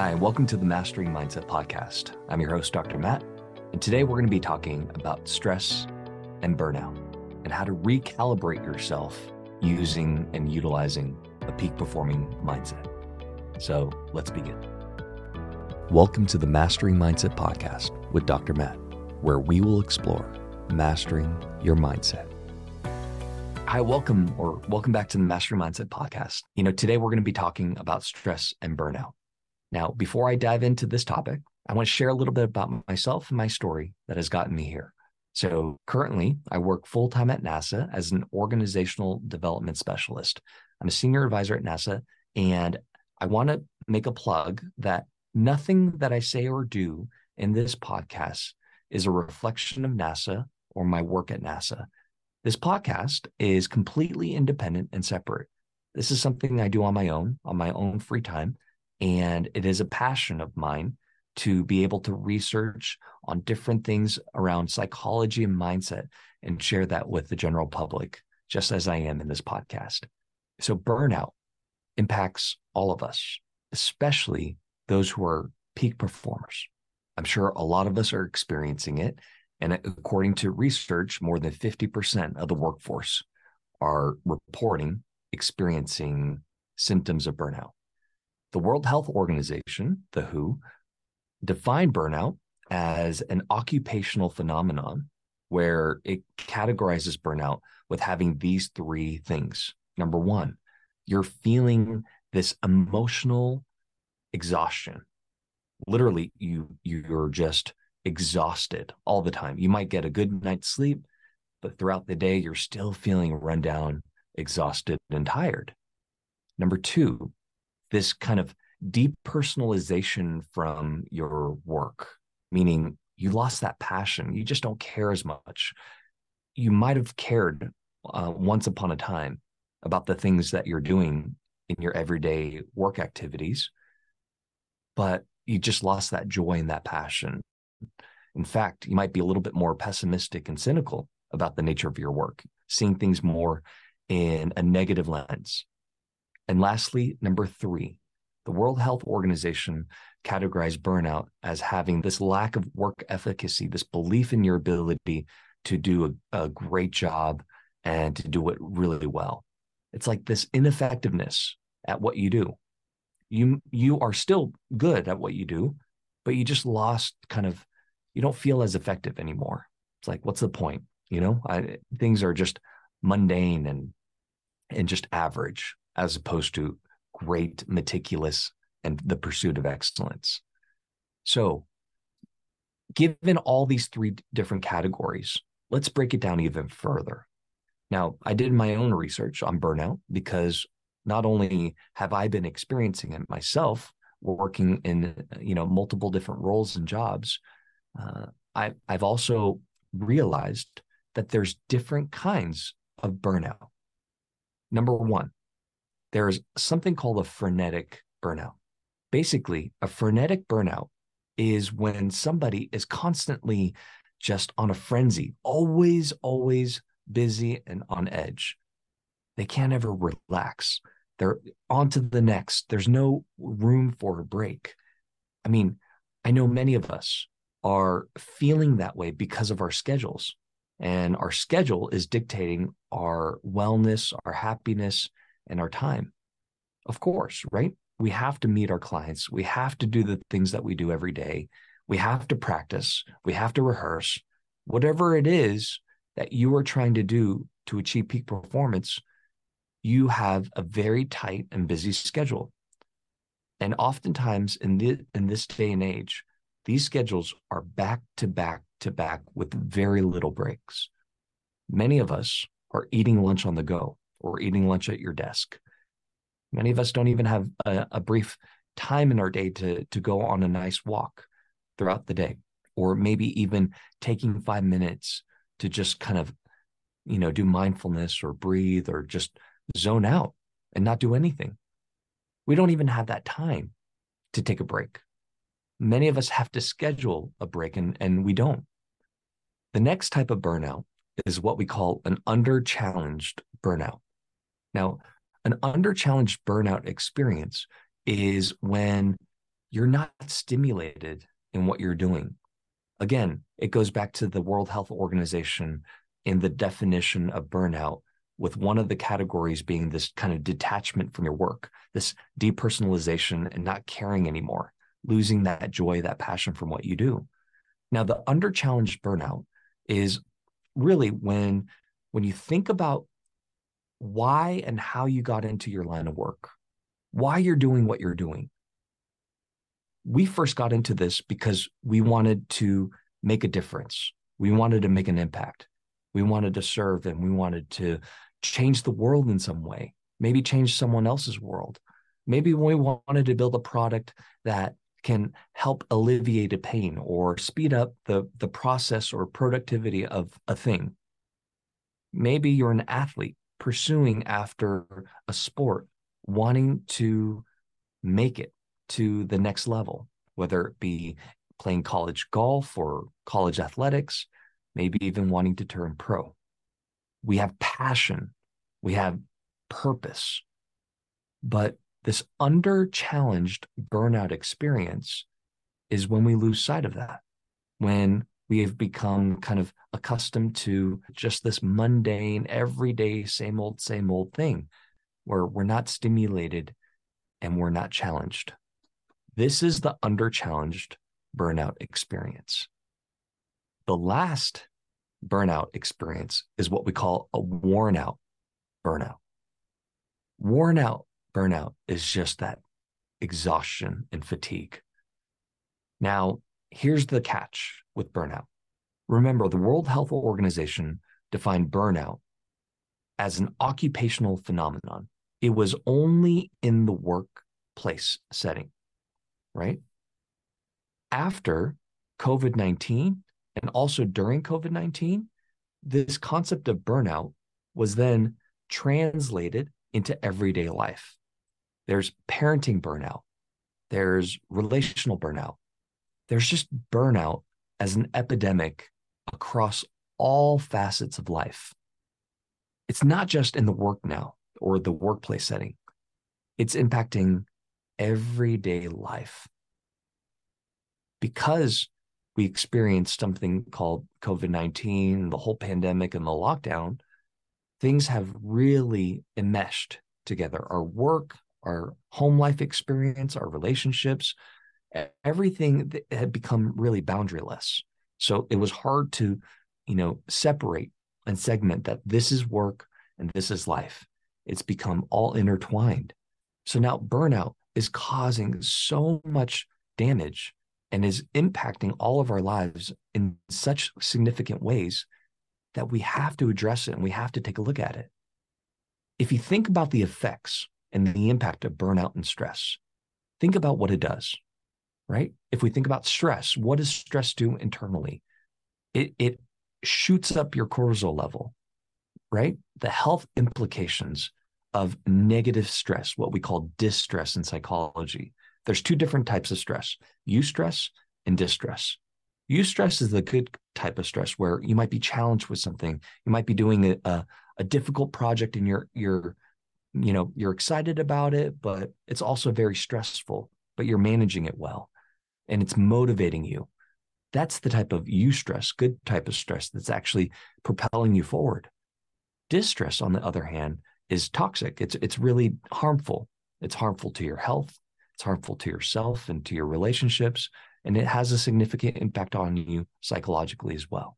Hi, welcome to the Mastering Mindset Podcast. I'm your host, Dr. Matt, and today we're going to be talking about stress and burnout and how to recalibrate yourself using and utilizing a peak performing mindset. So let's begin. Welcome to the Mastering Mindset Podcast with Dr. Matt, where we will explore mastering your mindset. Hi, welcome or welcome back to the Mastering Mindset Podcast. You know, today we're going to be talking about stress and burnout. Now, before I dive into this topic, I want to share a little bit about myself and my story that has gotten me here. So, currently, I work full time at NASA as an organizational development specialist. I'm a senior advisor at NASA, and I want to make a plug that nothing that I say or do in this podcast is a reflection of NASA or my work at NASA. This podcast is completely independent and separate. This is something I do on my own, on my own free time. And it is a passion of mine to be able to research on different things around psychology and mindset and share that with the general public, just as I am in this podcast. So, burnout impacts all of us, especially those who are peak performers. I'm sure a lot of us are experiencing it. And according to research, more than 50% of the workforce are reporting experiencing symptoms of burnout. The World Health Organization, the WHO, defined burnout as an occupational phenomenon where it categorizes burnout with having these three things. Number one, you're feeling this emotional exhaustion. Literally, you you're just exhausted all the time. You might get a good night's sleep, but throughout the day, you're still feeling run down, exhausted, and tired. Number two, this kind of depersonalization from your work, meaning you lost that passion. You just don't care as much. You might have cared uh, once upon a time about the things that you're doing in your everyday work activities, but you just lost that joy and that passion. In fact, you might be a little bit more pessimistic and cynical about the nature of your work, seeing things more in a negative lens. And lastly, number three, the World Health Organization categorized burnout as having this lack of work efficacy, this belief in your ability to do a, a great job and to do it really well. It's like this ineffectiveness at what you do. You you are still good at what you do, but you just lost kind of you don't feel as effective anymore. It's like what's the point? You know, I, things are just mundane and and just average as opposed to great, meticulous, and the pursuit of excellence. So, given all these three different categories, let's break it down even further. Now, I did my own research on burnout because not only have I been experiencing it myself, working in you know multiple different roles and jobs, uh, I, I've also realized that there's different kinds of burnout. Number one, there's something called a frenetic burnout. Basically, a frenetic burnout is when somebody is constantly just on a frenzy, always, always busy and on edge. They can't ever relax. They're on to the next. There's no room for a break. I mean, I know many of us are feeling that way because of our schedules. And our schedule is dictating our wellness, our happiness, and our time. Of course, right? We have to meet our clients. We have to do the things that we do every day. We have to practice. We have to rehearse. Whatever it is that you are trying to do to achieve peak performance, you have a very tight and busy schedule. And oftentimes in, the, in this day and age, these schedules are back to back to back with very little breaks. Many of us are eating lunch on the go or eating lunch at your desk. Many of us don't even have a, a brief time in our day to, to go on a nice walk throughout the day, or maybe even taking five minutes to just kind of, you know, do mindfulness or breathe or just zone out and not do anything. We don't even have that time to take a break. Many of us have to schedule a break and, and we don't. The next type of burnout is what we call an under challenged burnout. Now, an under challenged burnout experience is when you're not stimulated in what you're doing. Again, it goes back to the World Health Organization in the definition of burnout, with one of the categories being this kind of detachment from your work, this depersonalization and not caring anymore, losing that joy, that passion from what you do. Now, the under challenged burnout is really when when you think about why and how you got into your line of work, why you're doing what you're doing, we first got into this because we wanted to make a difference. We wanted to make an impact. We wanted to serve and we wanted to change the world in some way, maybe change someone else's world. Maybe we wanted to build a product that can help alleviate a pain or speed up the, the process or productivity of a thing. Maybe you're an athlete pursuing after a sport, wanting to make it to the next level, whether it be playing college golf or college athletics, maybe even wanting to turn pro. We have passion, we have purpose. But this under challenged burnout experience is when we lose sight of that, when we have become kind of accustomed to just this mundane, everyday, same old, same old thing where we're not stimulated and we're not challenged. This is the under challenged burnout experience. The last burnout experience is what we call a worn out burnout. Worn out burnout is just that exhaustion and fatigue. Now, here's the catch with burnout. Remember, the World Health Organization defined burnout as an occupational phenomenon. It was only in the workplace setting right? After COVID 19 and also during COVID 19, this concept of burnout was then translated into everyday life. There's parenting burnout, there's relational burnout, there's just burnout as an epidemic across all facets of life. It's not just in the work now or the workplace setting, it's impacting everyday life. Because we experienced something called COVID 19, the whole pandemic and the lockdown, things have really enmeshed together. Our work, our home life experience, our relationships, everything had become really boundaryless. So it was hard to, you know, separate and segment that this is work and this is life. It's become all intertwined. So now burnout is causing so much damage and is impacting all of our lives in such significant ways that we have to address it and we have to take a look at it. If you think about the effects and the impact of burnout and stress, think about what it does, right? If we think about stress, what does stress do internally? It, it shoots up your cortisol level, right? The health implications of negative stress, what we call distress in psychology. There's two different types of stress eustress and distress. Eustress is the good type of stress where you might be challenged with something. You might be doing a, a, a difficult project and you're, you're, you know, you're excited about it, but it's also very stressful, but you're managing it well and it's motivating you. That's the type of eustress, good type of stress that's actually propelling you forward. Distress, on the other hand, is toxic. It's it's really harmful. It's harmful to your health. It's harmful to yourself and to your relationships, and it has a significant impact on you psychologically as well.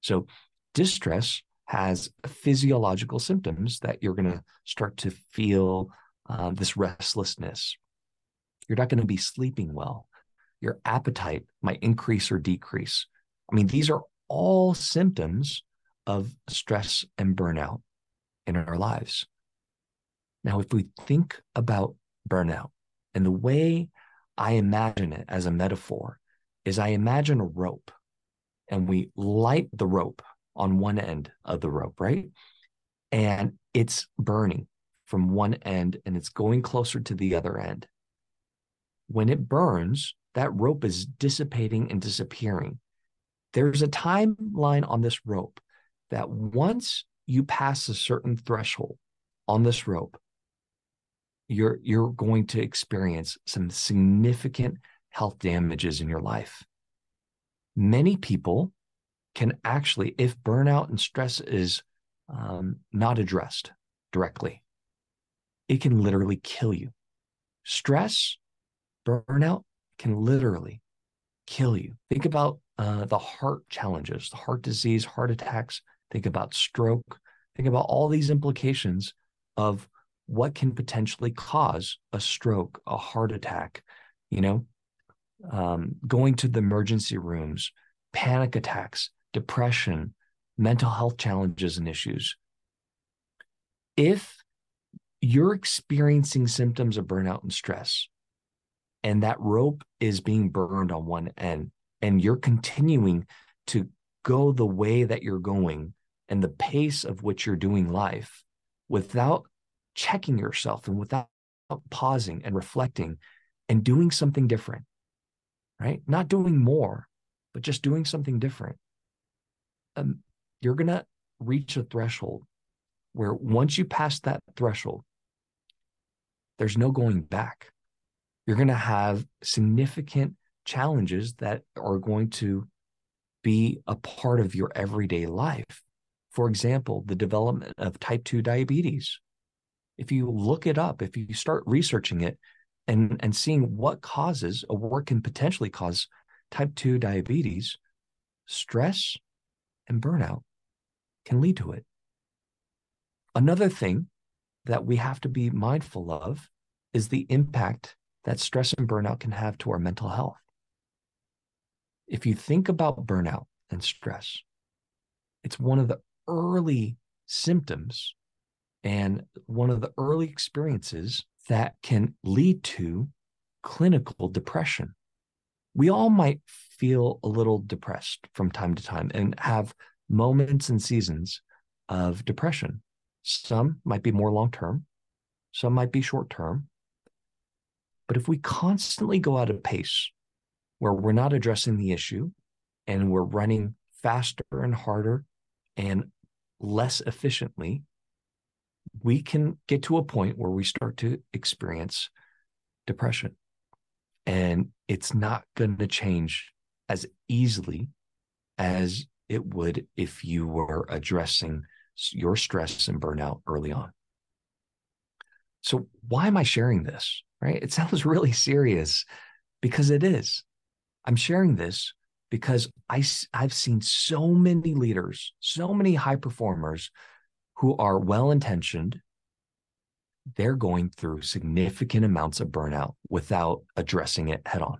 So, distress has physiological symptoms that you're going to start to feel uh, this restlessness. You're not going to be sleeping well. Your appetite might increase or decrease. I mean, these are all symptoms of stress and burnout in our lives. Now, if we think about burnout and the way I imagine it as a metaphor is I imagine a rope and we light the rope on one end of the rope, right? And it's burning from one end and it's going closer to the other end. When it burns, that rope is dissipating and disappearing. There's a timeline on this rope that once you pass a certain threshold on this rope, you're you're going to experience some significant health damages in your life. Many people can actually, if burnout and stress is um, not addressed directly, it can literally kill you. Stress, burnout can literally kill you. Think about uh, the heart challenges, the heart disease, heart attacks. Think about stroke. Think about all these implications of what can potentially cause a stroke, a heart attack, you know, um, going to the emergency rooms, panic attacks, depression, mental health challenges and issues. If you're experiencing symptoms of burnout and stress, and that rope is being burned on one end, and you're continuing to go the way that you're going and the pace of which you're doing life without checking yourself and without pausing and reflecting and doing something different, right? Not doing more, but just doing something different. Um, you're going to reach a threshold where once you pass that threshold, there's no going back. You're going to have significant challenges that are going to be a part of your everyday life. For example, the development of type 2 diabetes. If you look it up, if you start researching it and, and seeing what causes or what can potentially cause type 2 diabetes, stress and burnout can lead to it. Another thing that we have to be mindful of is the impact that stress and burnout can have to our mental health. If you think about burnout and stress, it's one of the early symptoms and one of the early experiences that can lead to clinical depression. We all might feel a little depressed from time to time and have moments and seasons of depression. Some might be more long term, some might be short term. But if we constantly go out of pace where we're not addressing the issue and we're running faster and harder and less efficiently, we can get to a point where we start to experience depression. And it's not going to change as easily as it would if you were addressing your stress and burnout early on. So, why am I sharing this? Right? It sounds really serious because it is. I'm sharing this because I, I've seen so many leaders, so many high performers who are well intentioned. They're going through significant amounts of burnout without addressing it head on.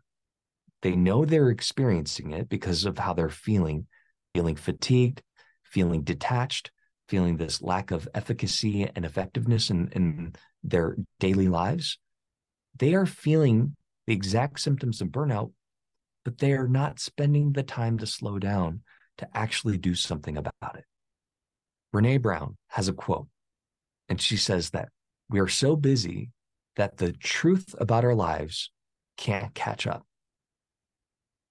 They know they're experiencing it because of how they're feeling, feeling fatigued, feeling detached, feeling this lack of efficacy and effectiveness in, in their daily lives. They are feeling the exact symptoms of burnout but they are not spending the time to slow down to actually do something about it. Brene Brown has a quote, and she says that we are so busy that the truth about our lives can't catch up.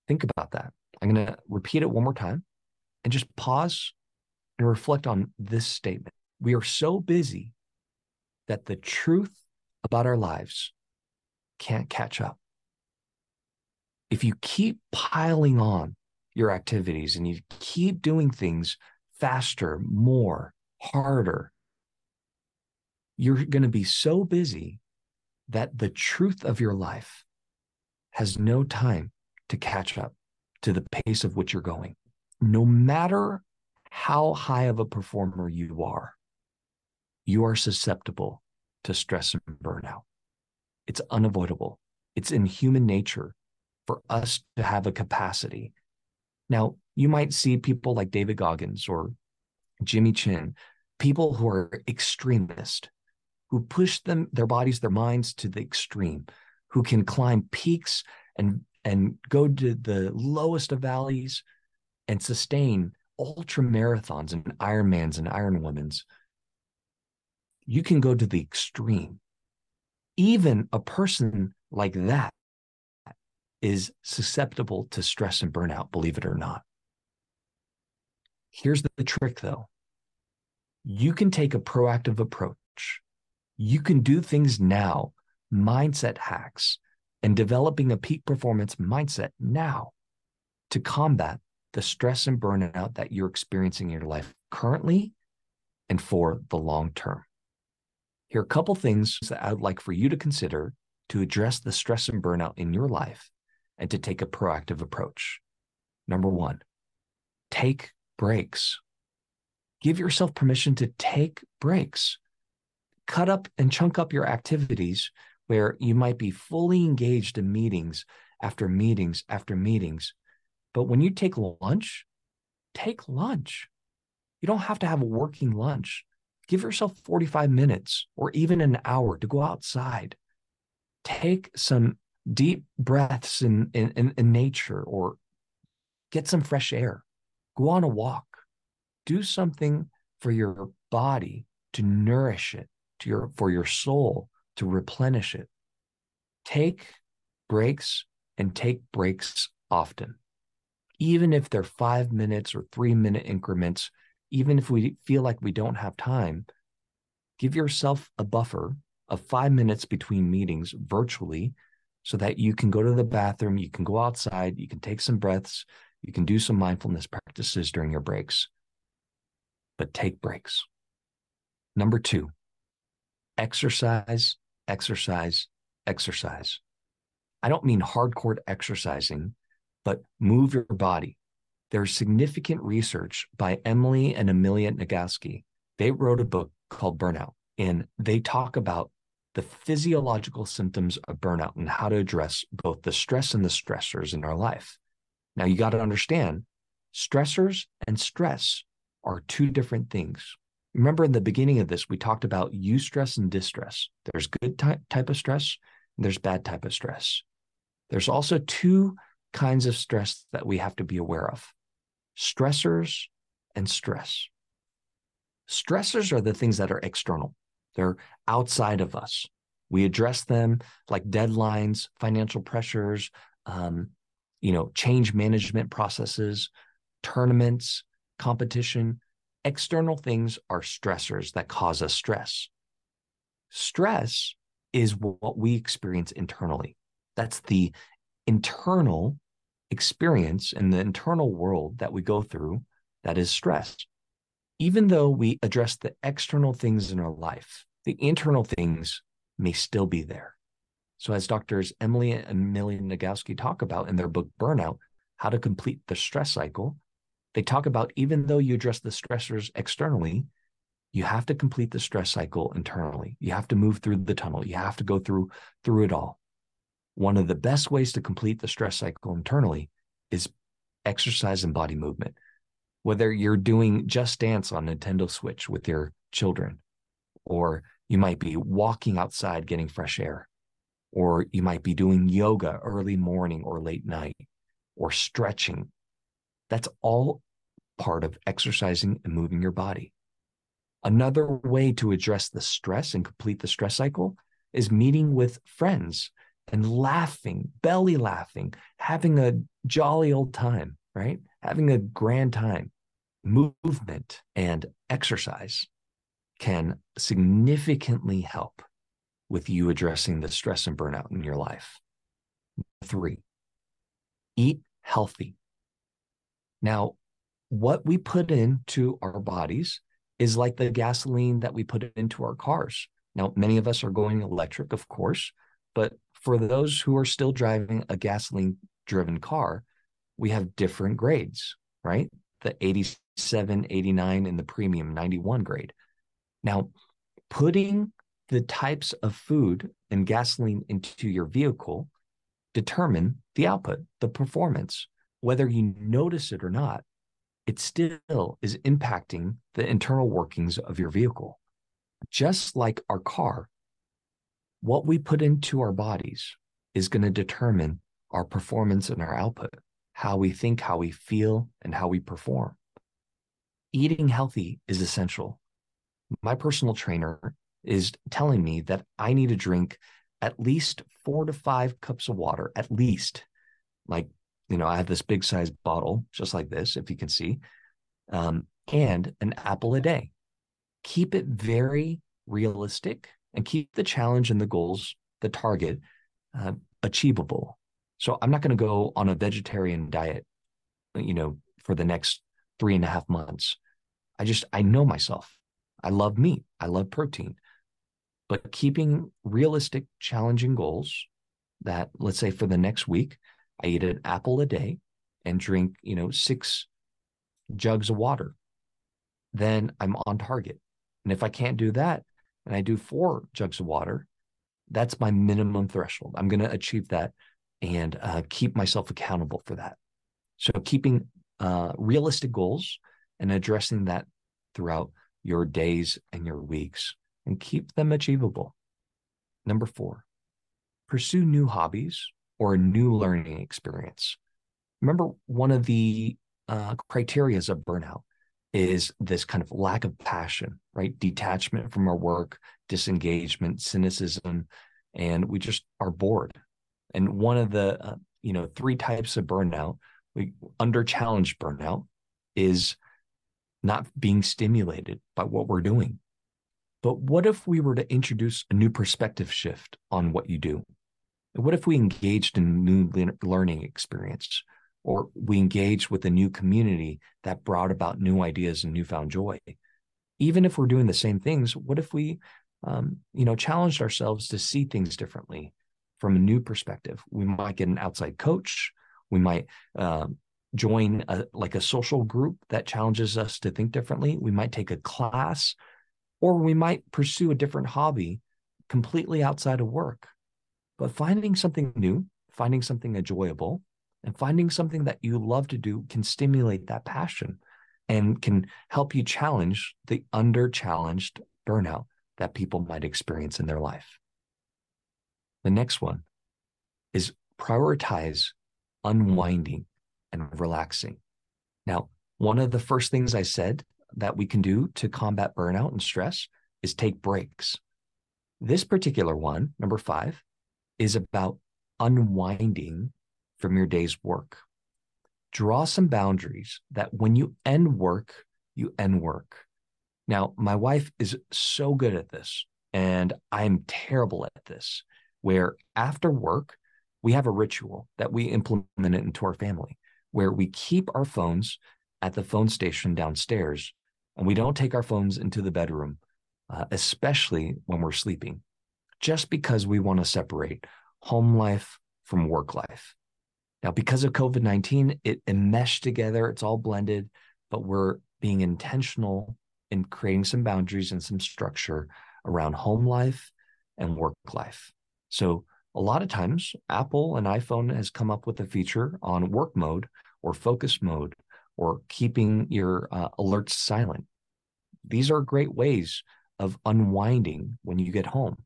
Think about that. I'm going to repeat it one more time and just pause and reflect on this statement. We are so busy that the truth about our lives can't catch up if you keep piling on your activities and you keep doing things faster, more, harder, you're going to be so busy that the truth of your life has no time to catch up to the pace of which you're going. No matter how high of a performer you are, you are susceptible to stress and burnout. It's unavoidable. It's in human nature for us to have a capacity. Now, you might see people like David Goggins or Jimmy Chin, people who are extremist, who push them their bodies, their minds to the extreme, who can climb peaks and and go to the lowest of valleys and sustain ultra marathons and Ironmans and Ironwomans. You can go to the extreme. Even a person like that is susceptible to stress and burnout, believe it or not. Here's the trick though you can take a proactive approach. You can do things now, mindset hacks, and developing a peak performance mindset now to combat the stress and burnout that you're experiencing in your life currently and for the long term. Here are a couple things that I would like for you to consider to address the stress and burnout in your life and to take a proactive approach. Number one, take breaks. Give yourself permission to take breaks. Cut up and chunk up your activities where you might be fully engaged in meetings after meetings after meetings. But when you take lunch, take lunch. You don't have to have a working lunch. Give yourself 45 minutes or even an hour to go outside. Take some deep breaths in, in, in, nature or get some fresh air. Go on a walk. Do something for your body to nourish it, to your for your soul to replenish it. Take breaks and take breaks often. Even if they're five minutes or three minute increments, even if we feel like we don't have time, give yourself a buffer of five minutes between meetings virtually so that you can go to the bathroom, you can go outside, you can take some breaths, you can do some mindfulness practices during your breaks. But take breaks. Number two, exercise, exercise, exercise. I don't mean hardcore exercising, but move your body. There's significant research by Emily and Amelia Nagoski. They wrote a book called Burnout, and they talk about the physiological symptoms of burnout and how to address both the stress and the stressors in our life. Now, you got to understand stressors and stress are two different things. Remember in the beginning of this, we talked about eustress and distress. There's good type, type of stress, and there's bad type of stress. There's also two kinds of stress that we have to be aware of stressors and stress. Stressors are the things that are external, they're outside of us. We address them like deadlines, financial pressures, um, you know, change management processes, tournaments, competition. External things are stressors that cause us stress. Stress is what we experience internally. That's the internal experience in the internal world that we go through that is stress. Even though we address the external things in our life, the internal things may still be there. So, as doctors Emily and Amelia Nagoski talk about in their book Burnout, how to complete the stress cycle, they talk about even though you address the stressors externally, you have to complete the stress cycle internally. You have to move through the tunnel. You have to go through through it all. One of the best ways to complete the stress cycle internally is exercise and body movement. Whether you're doing just dance on Nintendo Switch with your children, or you might be walking outside getting fresh air, or you might be doing yoga early morning or late night, or stretching. That's all part of exercising and moving your body. Another way to address the stress and complete the stress cycle is meeting with friends and laughing, belly laughing, having a jolly old time, right? Having a grand time. Movement and exercise can significantly help with you addressing the stress and burnout in your life. Three, eat healthy. Now, what we put into our bodies is like the gasoline that we put into our cars. Now, many of us are going electric, of course, but for those who are still driving a gasoline driven car, we have different grades, right? The 87, 89, and the premium 91 grade. Now, putting the types of food and gasoline into your vehicle determine the output, the performance. Whether you notice it or not, it still is impacting the internal workings of your vehicle. Just like our car, what we put into our bodies is going to determine our performance and our output, how we think, how we feel, and how we perform. Eating healthy is essential. My personal trainer is telling me that I need to drink at least four to five cups of water, at least. Like, you know, I have this big size bottle, just like this, if you can see, um, and an apple a day. Keep it very realistic and keep the challenge and the goals, the target, uh, achievable. So I'm not going to go on a vegetarian diet, you know, for the next three and a half months. I just, I know myself. I love meat. I love protein. But keeping realistic, challenging goals that, let's say for the next week, I eat an apple a day and drink, you know, six jugs of water, then I'm on target. And if I can't do that and I do four jugs of water, that's my minimum threshold. I'm going to achieve that and uh, keep myself accountable for that. So keeping uh, realistic goals and addressing that throughout your days and your weeks and keep them achievable. Number four, pursue new hobbies or a new learning experience. Remember, one of the uh, criterias of burnout is this kind of lack of passion, right? Detachment from our work, disengagement, cynicism, and we just are bored. And one of the, uh, you know, three types of burnout, we under challenged burnout is not being stimulated by what we're doing. But what if we were to introduce a new perspective shift on what you do? What if we engaged in new learning experience? Or we engaged with a new community that brought about new ideas and newfound joy. Even if we're doing the same things what if we um, you know challenged ourselves to see things differently from a new perspective? We might get an outside coach. We might uh, join a, like a social group that challenges us to think differently. We might take a class or we might pursue a different hobby completely outside of work. But finding something new finding something enjoyable and finding something that you love to do can stimulate that passion and can help you challenge the under challenged burnout that people might experience in their life. The next one is prioritize unwinding and relaxing. Now, one of the first things I said that we can do to combat burnout and stress is take breaks. This particular one, number five, is about unwinding from your day's work. Draw some boundaries that when you end work, you end work. Now, my wife is so good at this, and I'm terrible at this, where after work, we have a ritual that we implement it into our family where we keep our phones at the phone station downstairs and we don't take our phones into the bedroom, uh, especially when we're sleeping, just because we want to separate home life from work life. Now, because of COVID 19, it enmeshed together, it's all blended, but we're being intentional in creating some boundaries and some structure around home life and work life. So, a lot of times, Apple and iPhone has come up with a feature on work mode or focus mode or keeping your uh, alerts silent. These are great ways of unwinding when you get home.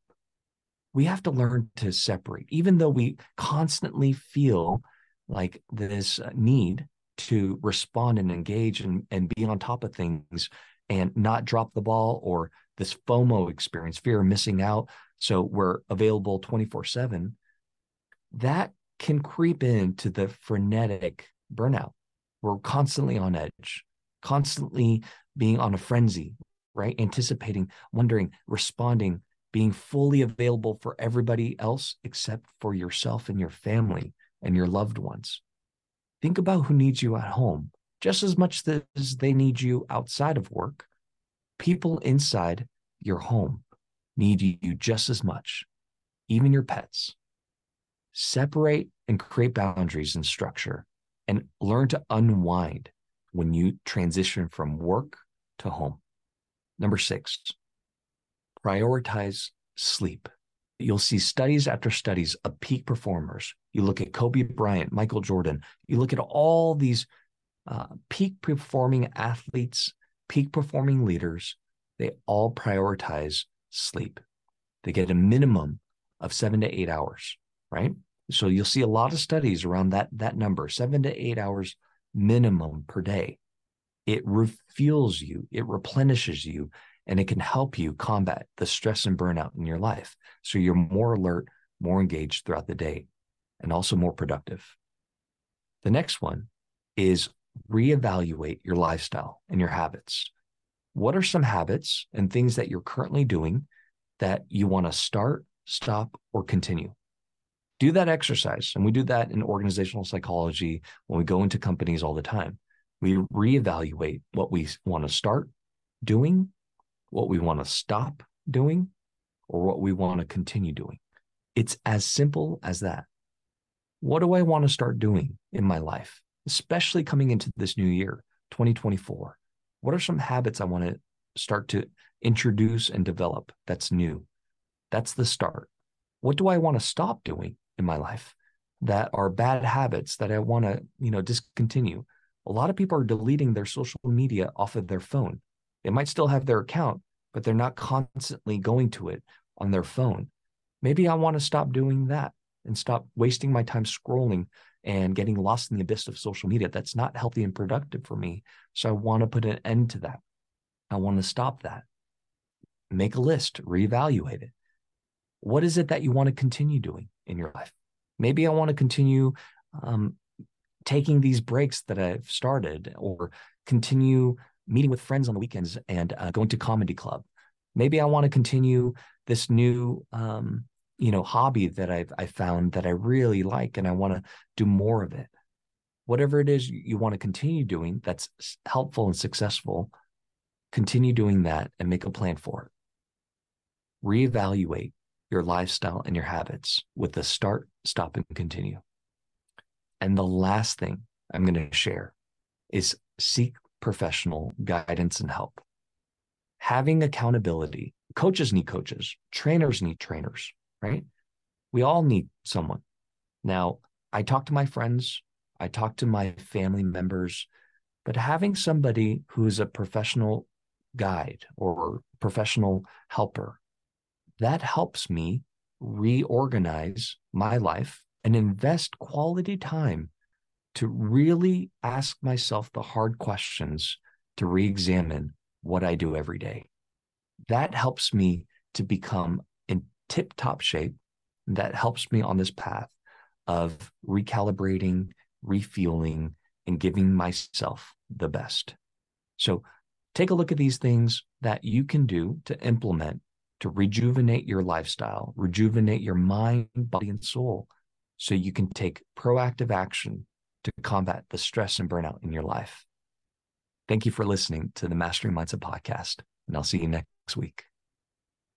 We have to learn to separate, even though we constantly feel like this uh, need to respond and engage and, and be on top of things and not drop the ball or this FOMO experience, fear of missing out. So we're available 24 7. That can creep into the frenetic burnout. We're constantly on edge, constantly being on a frenzy, right? Anticipating, wondering, responding, being fully available for everybody else except for yourself and your family and your loved ones. Think about who needs you at home just as much as they need you outside of work. People inside your home need you just as much, even your pets. Separate and create boundaries and structure and learn to unwind when you transition from work to home. Number six, prioritize sleep. You'll see studies after studies of peak performers. You look at Kobe Bryant, Michael Jordan, you look at all these uh, peak performing athletes, peak performing leaders, they all prioritize sleep. They get a minimum of seven to eight hours, right? So you'll see a lot of studies around that, that number, seven to eight hours minimum per day. It refuels you, it replenishes you, and it can help you combat the stress and burnout in your life. So you're more alert, more engaged throughout the day, and also more productive. The next one is reevaluate your lifestyle and your habits. What are some habits and things that you're currently doing that you want to start, stop, or continue. Do that exercise. And we do that in organizational psychology when we go into companies all the time. We reevaluate what we want to start doing, what we want to stop doing, or what we want to continue doing. It's as simple as that. What do I want to start doing in my life, especially coming into this new year, 2024? What are some habits I want to start to introduce and develop that's new? That's the start. What do I want to stop doing in my life that are bad habits that I want to, you know, discontinue? A lot of people are deleting their social media off of their phone. They might still have their account, but they're not constantly going to it on their phone. Maybe I want to stop doing that and stop wasting my time scrolling and getting lost in the abyss of social media. That's not healthy and productive for me. So I want to put an end to that. I want to stop that. Make a list, reevaluate it. What is it that you want to continue doing in your life? Maybe I want to continue um, taking these breaks that I've started or continue meeting with friends on the weekends and uh, going to comedy club. Maybe I want to continue this new um, you know hobby that I've I found that I really like and I want to do more of it. Whatever it is you want to continue doing that's helpful and successful, continue doing that and make a plan for it. Reevaluate your lifestyle and your habits with the start, stop, and continue. And the last thing I'm going to share is seek professional guidance and help. Having accountability, coaches need coaches, trainers need trainers, right? We all need someone. Now, I talk to my friends, I talk to my family members, but having somebody who's a professional guide or professional helper, that helps me reorganize my life and invest quality time to really ask myself the hard questions to re examine what I do every day. That helps me to become in tip top shape that helps me on this path of recalibrating, refueling, and giving myself the best. So take a look at these things that you can do to implement to rejuvenate your lifestyle, rejuvenate your mind, body, and soul so you can take proactive action to combat the stress and burnout in your life. Thank you for listening to the Mastering Mindset podcast, and I'll see you next week.